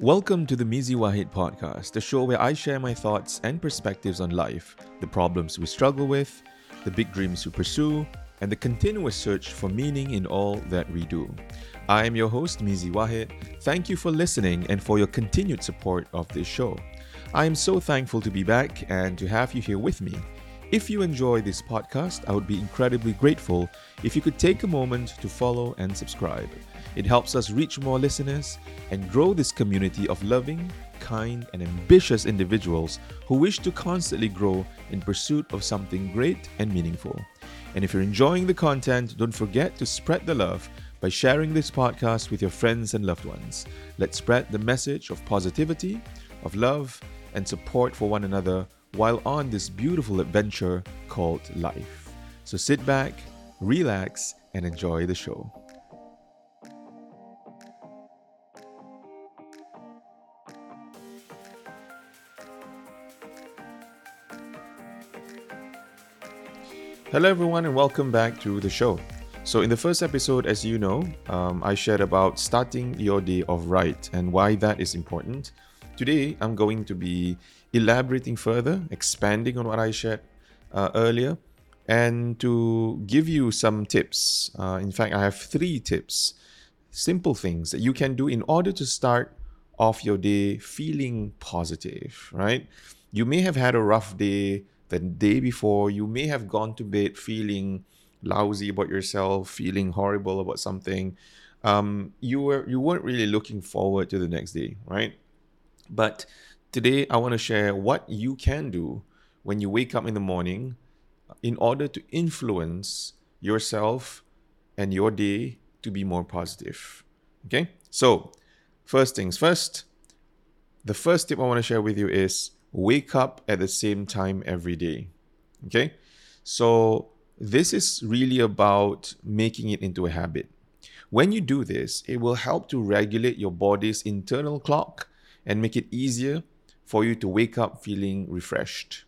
Welcome to the Mizi Wahid podcast, the show where I share my thoughts and perspectives on life, the problems we struggle with, the big dreams we pursue, and the continuous search for meaning in all that we do. I am your host, Mizi Wahid. Thank you for listening and for your continued support of this show. I am so thankful to be back and to have you here with me. If you enjoy this podcast, I would be incredibly grateful if you could take a moment to follow and subscribe. It helps us reach more listeners and grow this community of loving, kind, and ambitious individuals who wish to constantly grow in pursuit of something great and meaningful. And if you're enjoying the content, don't forget to spread the love by sharing this podcast with your friends and loved ones. Let's spread the message of positivity, of love, and support for one another while on this beautiful adventure called life. So sit back, relax, and enjoy the show. Hello, everyone, and welcome back to the show. So, in the first episode, as you know, um, I shared about starting your day off right and why that is important. Today, I'm going to be elaborating further, expanding on what I shared uh, earlier, and to give you some tips. Uh, in fact, I have three tips, simple things that you can do in order to start off your day feeling positive, right? You may have had a rough day the day before, you may have gone to bed feeling lousy about yourself, feeling horrible about something. Um, you were you weren't really looking forward to the next day, right? But today I want to share what you can do when you wake up in the morning in order to influence yourself and your day to be more positive. Okay? So, first things first, the first tip I want to share with you is wake up at the same time every day. Okay? So, this is really about making it into a habit. When you do this, it will help to regulate your body's internal clock and make it easier for you to wake up feeling refreshed.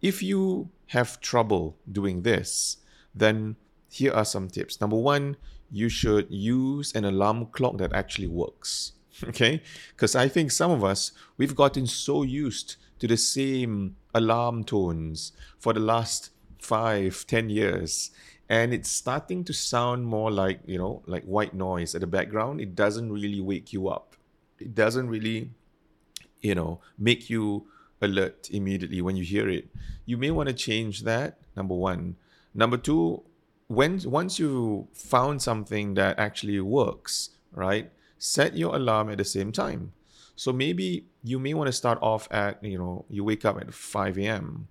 If you have trouble doing this, then here are some tips. Number one, you should use an alarm clock that actually works. Okay? Because I think some of us, we've gotten so used to the same alarm tones for the last five, ten years. And it's starting to sound more like, you know, like white noise at the background. It doesn't really wake you up it doesn't really, you know, make you alert immediately when you hear it. You may want to change that. Number one. Number two, when once you found something that actually works, right? Set your alarm at the same time. So maybe you may want to start off at, you know, you wake up at 5 a.m.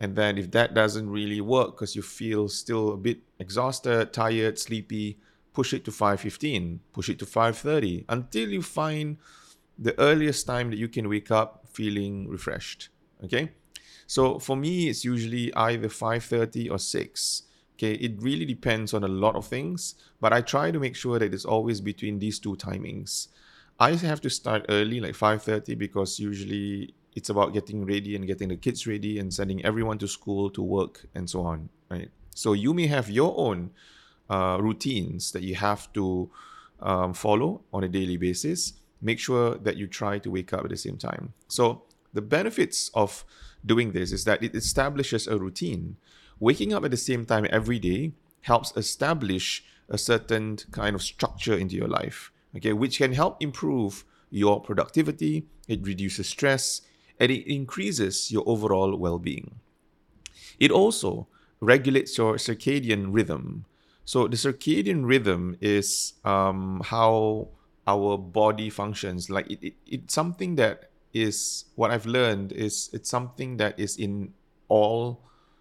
And then if that doesn't really work because you feel still a bit exhausted, tired, sleepy, push it to 5.15 push it to 5.30 until you find the earliest time that you can wake up feeling refreshed okay? So for me it's usually either 5.30 or 6 okay? It really depends on a lot of things but i try to make sure that it's always between these two timings. I have to start early like 5.30 because usually it's about getting ready and getting the kids ready and sending everyone to school to work and so on right? So you may have your own uh, routines that you have to um, follow on a daily basis, make sure that you try to wake up at the same time. So, the benefits of doing this is that it establishes a routine. Waking up at the same time every day helps establish a certain kind of structure into your life, okay, which can help improve your productivity, it reduces stress, and it increases your overall well being. It also regulates your circadian rhythm, so the circadian rhythm is um, how our body functions. Like it, it, it's something that is what I've learned is it's something that is in all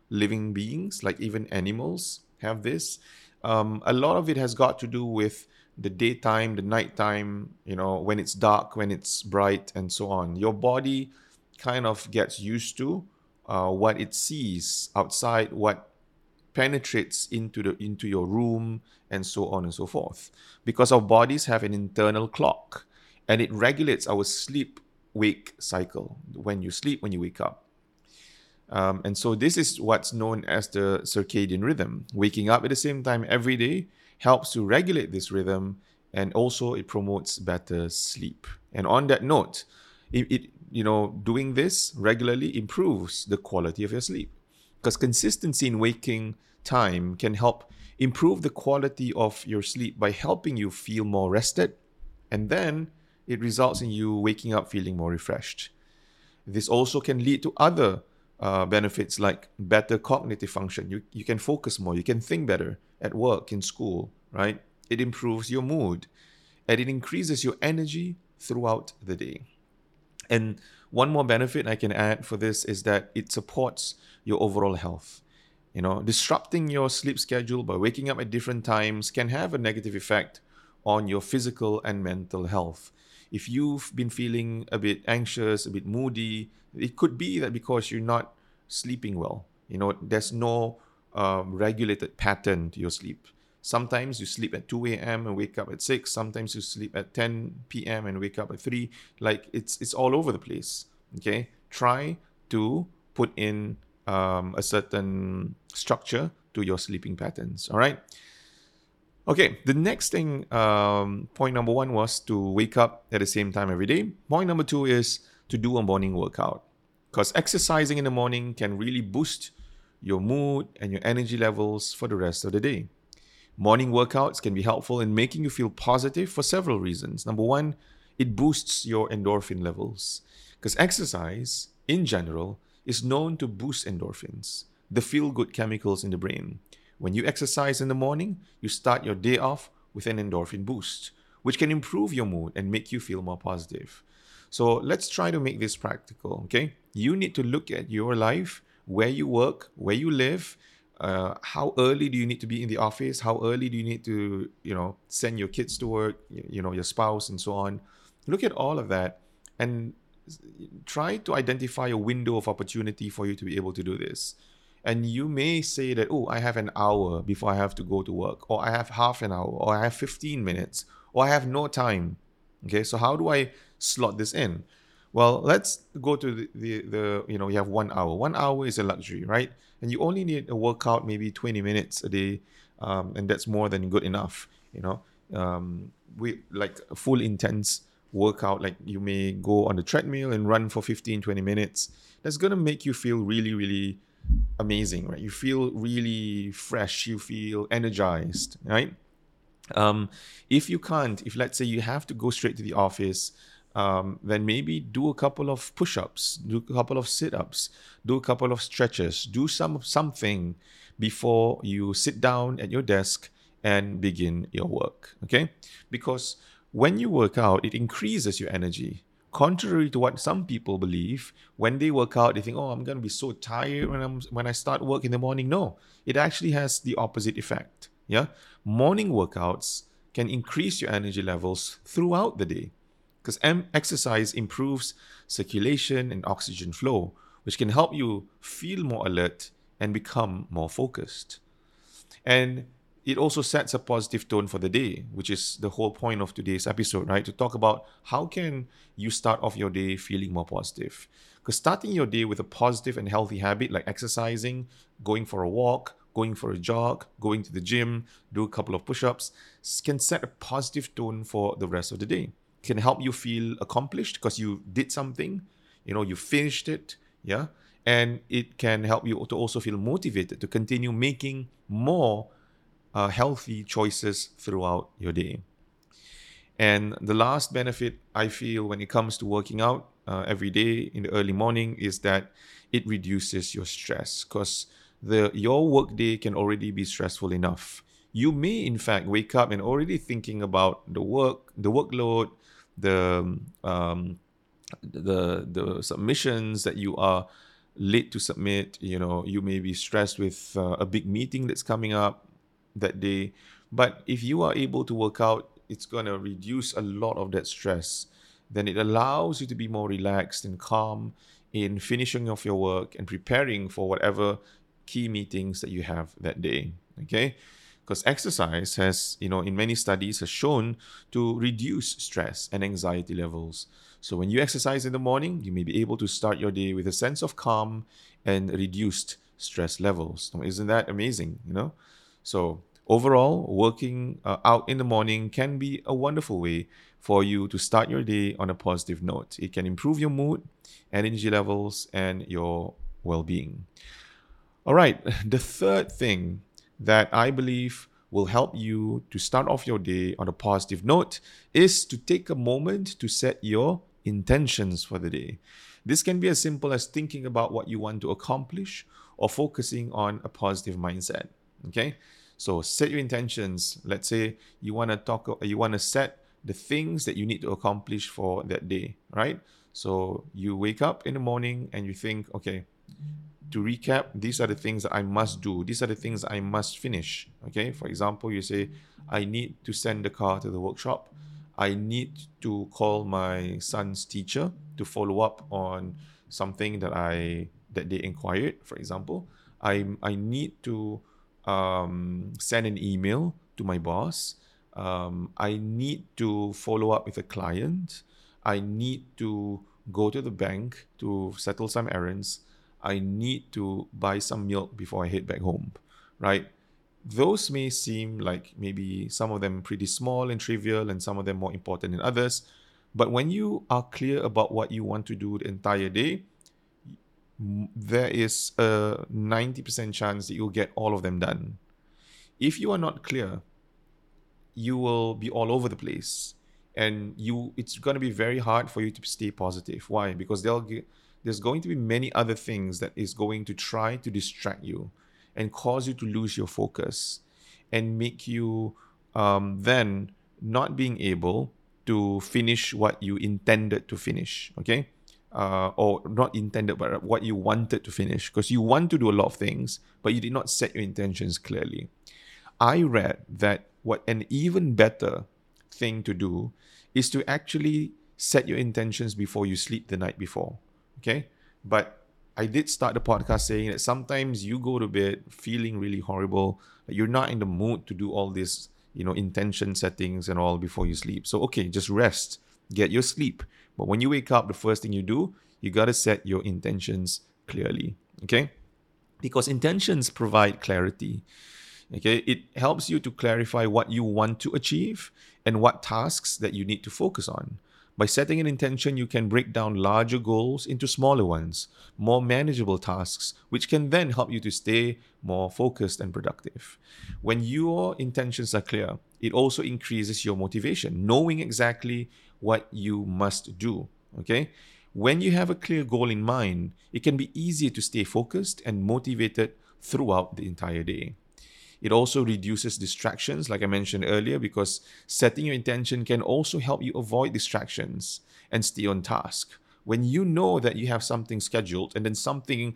living beings, like even animals have this. Um, a lot of it has got to do with the daytime, the nighttime, you know, when it's dark, when it's bright, and so on. Your body kind of gets used to uh, what it sees outside, what penetrates into the into your room and so on and so forth. Because our bodies have an internal clock and it regulates our sleep wake cycle when you sleep when you wake up. Um, and so this is what's known as the circadian rhythm. Waking up at the same time every day helps to regulate this rhythm and also it promotes better sleep. And on that note, it, it you know doing this regularly improves the quality of your sleep because consistency in waking time can help improve the quality of your sleep by helping you feel more rested and then it results in you waking up feeling more refreshed. This also can lead to other uh, benefits like better cognitive function. You, you can focus more you can think better at work in school right? It improves your mood and it increases your energy throughout the day and one more benefit I can add for this is that it supports your overall health. You know, disrupting your sleep schedule by waking up at different times can have a negative effect on your physical and mental health. If you've been feeling a bit anxious, a bit moody, it could be that because you're not sleeping well. You know, there's no um, regulated pattern to your sleep. Sometimes you sleep at 2 a.m. and wake up at 6. Sometimes you sleep at 10 p.m. and wake up at 3. Like it's it's all over the place. Okay? Try to put in um, a certain structure to your sleeping patterns. All right? Okay, the next thing, um, point number one was to wake up at the same time every day. Point number two is to do a morning workout. Because exercising in the morning can really boost your mood and your energy levels for the rest of the day. Morning workouts can be helpful in making you feel positive for several reasons. Number one, it boosts your endorphin levels because exercise, in general, is known to boost endorphins, the feel good chemicals in the brain. When you exercise in the morning, you start your day off with an endorphin boost, which can improve your mood and make you feel more positive. So let's try to make this practical, okay? You need to look at your life, where you work, where you live, uh, how early do you need to be in the office? How early do you need to you know send your kids to work you know your spouse and so on? Look at all of that and try to identify a window of opportunity for you to be able to do this. And you may say that oh i have an hour before i have to go to work or i have half an hour or i have 15 minutes or i have no time. Okay so how do i slot this in? Well, let's go to the, the, the, you know, you have one hour. One hour is a luxury, right? And you only need a workout maybe 20 minutes a day. Um, and that's more than good enough, you know. Um, we like a full intense workout, like you may go on the treadmill and run for 15, 20 minutes. That's going to make you feel really, really amazing, right? You feel really fresh, you feel energized, right? Um, if you can't, if let's say you have to go straight to the office, um, then maybe do a couple of push-ups, do a couple of sit-ups, do a couple of stretches, do some something before you sit down at your desk and begin your work. Okay, because when you work out, it increases your energy. Contrary to what some people believe, when they work out, they think, "Oh, I'm going to be so tired when I'm when I start work in the morning." No, it actually has the opposite effect. Yeah, morning workouts can increase your energy levels throughout the day because exercise improves circulation and oxygen flow, which can help you feel more alert and become more focused. And it also sets a positive tone for the day, which is the whole point of today's episode, right? To talk about how can you start off your day feeling more positive. Because starting your day with a positive and healthy habit like exercising, going for a walk, going for a jog, going to the gym, do a couple of push-ups can set a positive tone for the rest of the day can help you feel accomplished because you did something, you know, you finished it, yeah, and it can help you to also feel motivated to continue making more uh, healthy choices throughout your day. And the last benefit I feel when it comes to working out uh, every day in the early morning is that it reduces your stress because the your workday can already be stressful enough. You may in fact wake up and already thinking about the work, the workload, the um, the the submissions that you are late to submit. You know, you may be stressed with uh, a big meeting that's coming up that day. But if you are able to work out, it's going to reduce a lot of that stress. Then it allows you to be more relaxed and calm in finishing off your work and preparing for whatever key meetings that you have that day. Okay because exercise has you know in many studies has shown to reduce stress and anxiety levels so when you exercise in the morning you may be able to start your day with a sense of calm and reduced stress levels isn't that amazing you know so Overall, working uh, out in the morning can be a wonderful way for you to start your day on a positive note. It can improve your mood, energy levels, and your well being. All right, the third thing that I believe will help you to start off your day on a positive note is to take a moment to set your intentions for the day. This can be as simple as thinking about what you want to accomplish or focusing on a positive mindset. Okay? So set your intentions. Let's say you want to talk you want to set the things that you need to accomplish for that day, right? So you wake up in the morning and you think, okay, to recap, these are the things that I must do. These are the things I must finish. Okay. For example, you say, I need to send the car to the workshop. I need to call my son's teacher to follow up on something that I that they inquired. For example, I I need to um, send an email to my boss. Um, I need to follow up with a client. I need to go to the bank to settle some errands. I need to buy some milk before I head back home, right? Those may seem like maybe some of them pretty small and trivial, and some of them more important than others. But when you are clear about what you want to do the entire day, there is a 90% chance that you'll get all of them done. If you are not clear, you will be all over the place and you it's going to be very hard for you to stay positive. Why? Because they'll get, there's going to be many other things that is going to try to distract you and cause you to lose your focus and make you um, then not being able to finish what you intended to finish. Okay uh, or not intended, but what you wanted to finish because you want to do a lot of things, but you did not set your intentions clearly. I read that what an even better thing to do is to actually set your intentions before you sleep the night before. Okay. But I did start the podcast saying that sometimes you go to bed feeling really horrible, you're not in the mood to do all this, you know, intention settings and all before you sleep. So, okay, just rest, get your sleep but when you wake up, the first thing you do, you got to set your intentions clearly. Okay? Because intentions provide clarity. Okay? It helps you to clarify what you want to achieve and what tasks that you need to focus on. By setting an intention, you can break down larger goals into smaller ones, more manageable tasks, which can then help you to stay more focused and productive. When your intentions are clear, it also increases your motivation, knowing exactly what you must do. Okay? When you have a clear goal in mind, it can be easier to stay focused and motivated throughout the entire day. It also reduces distractions, like I mentioned earlier, because setting your intention can also help you avoid distractions and stay on task. When you know that you have something scheduled and then something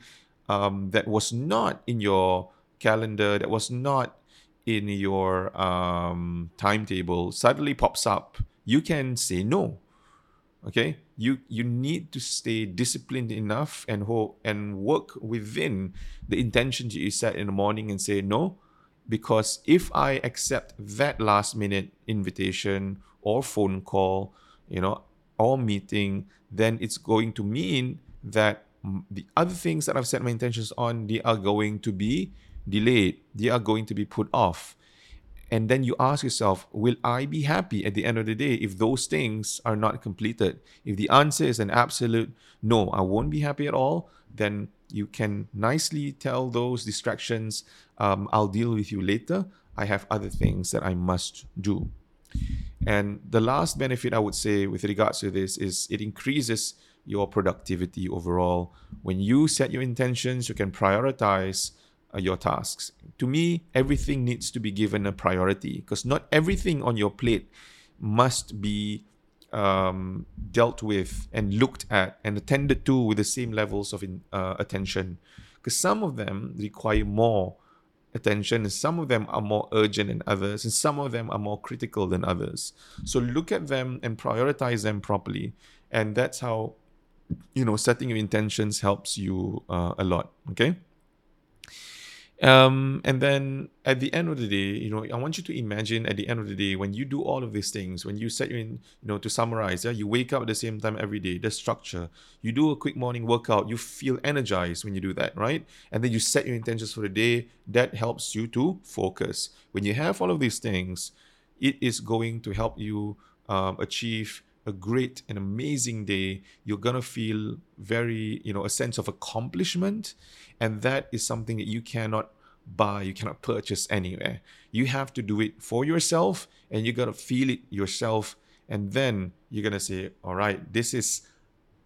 um, that was not in your calendar, that was not in your um, timetable, suddenly pops up, you can say no. Okay, you you need to stay disciplined enough and ho- and work within the intentions you set in the morning and say no because if I accept that last minute invitation or phone call, you know, or meeting, then it's going to mean that the other things that I've set my intentions on, they are going to be delayed. They are going to be put off. And then you ask yourself, will I be happy at the end of the day if those things are not completed? If the answer is an absolute no, I won't be happy at all, then you can nicely tell those distractions, um, I'll deal with you later. I have other things that I must do. And the last benefit I would say with regards to this is it increases your productivity overall. When you set your intentions, you can prioritize uh, your tasks. To me, everything needs to be given a priority because not everything on your plate must be um, dealt with and looked at and attended to with the same levels of in, uh, attention. Because some of them require more attention, and some of them are more urgent than others, and some of them are more critical than others. So look at them and prioritize them properly, and that's how you know setting your intentions helps you uh, a lot. Okay. Um, and then at the end of the day, you know, I want you to imagine at the end of the day when you do all of these things, when you set you in, you know, to summarize, yeah, you wake up at the same time every day, the structure, you do a quick morning workout, you feel energized when you do that, right? And then you set your intentions for the day. That helps you to focus. When you have all of these things, it is going to help you um, achieve a great and amazing day you're going to feel very you know a sense of accomplishment and that is something that you cannot buy you cannot purchase anywhere you have to do it for yourself and you got to feel it yourself and then you're going to say all right this is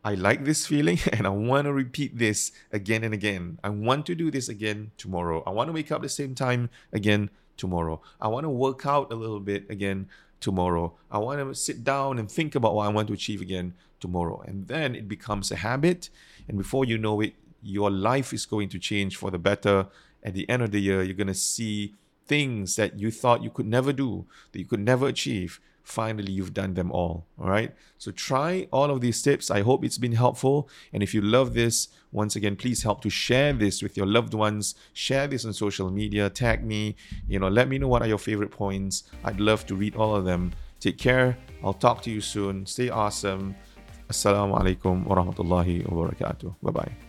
I like this feeling and I want to repeat this again and again. I want to do this again tomorrow. I want to wake up the same time again tomorrow. I want to work out a little bit again tomorrow. I want to sit down and think about what I want to achieve again tomorrow. And then it becomes a habit. And before you know it, your life is going to change for the better. At the end of the year, you're going to see things that you thought you could never do, that you could never achieve finally you've done them all. All right. So try all of these tips. I hope it's been helpful. And if you love this, once again, please help to share this with your loved ones. Share this on social media. Tag me. You know, let me know what are your favorite points. I'd love to read all of them. Take care. I'll talk to you soon. Stay awesome. Assalamu alaikum wa rahmatullahi wa barakatuh. Bye bye.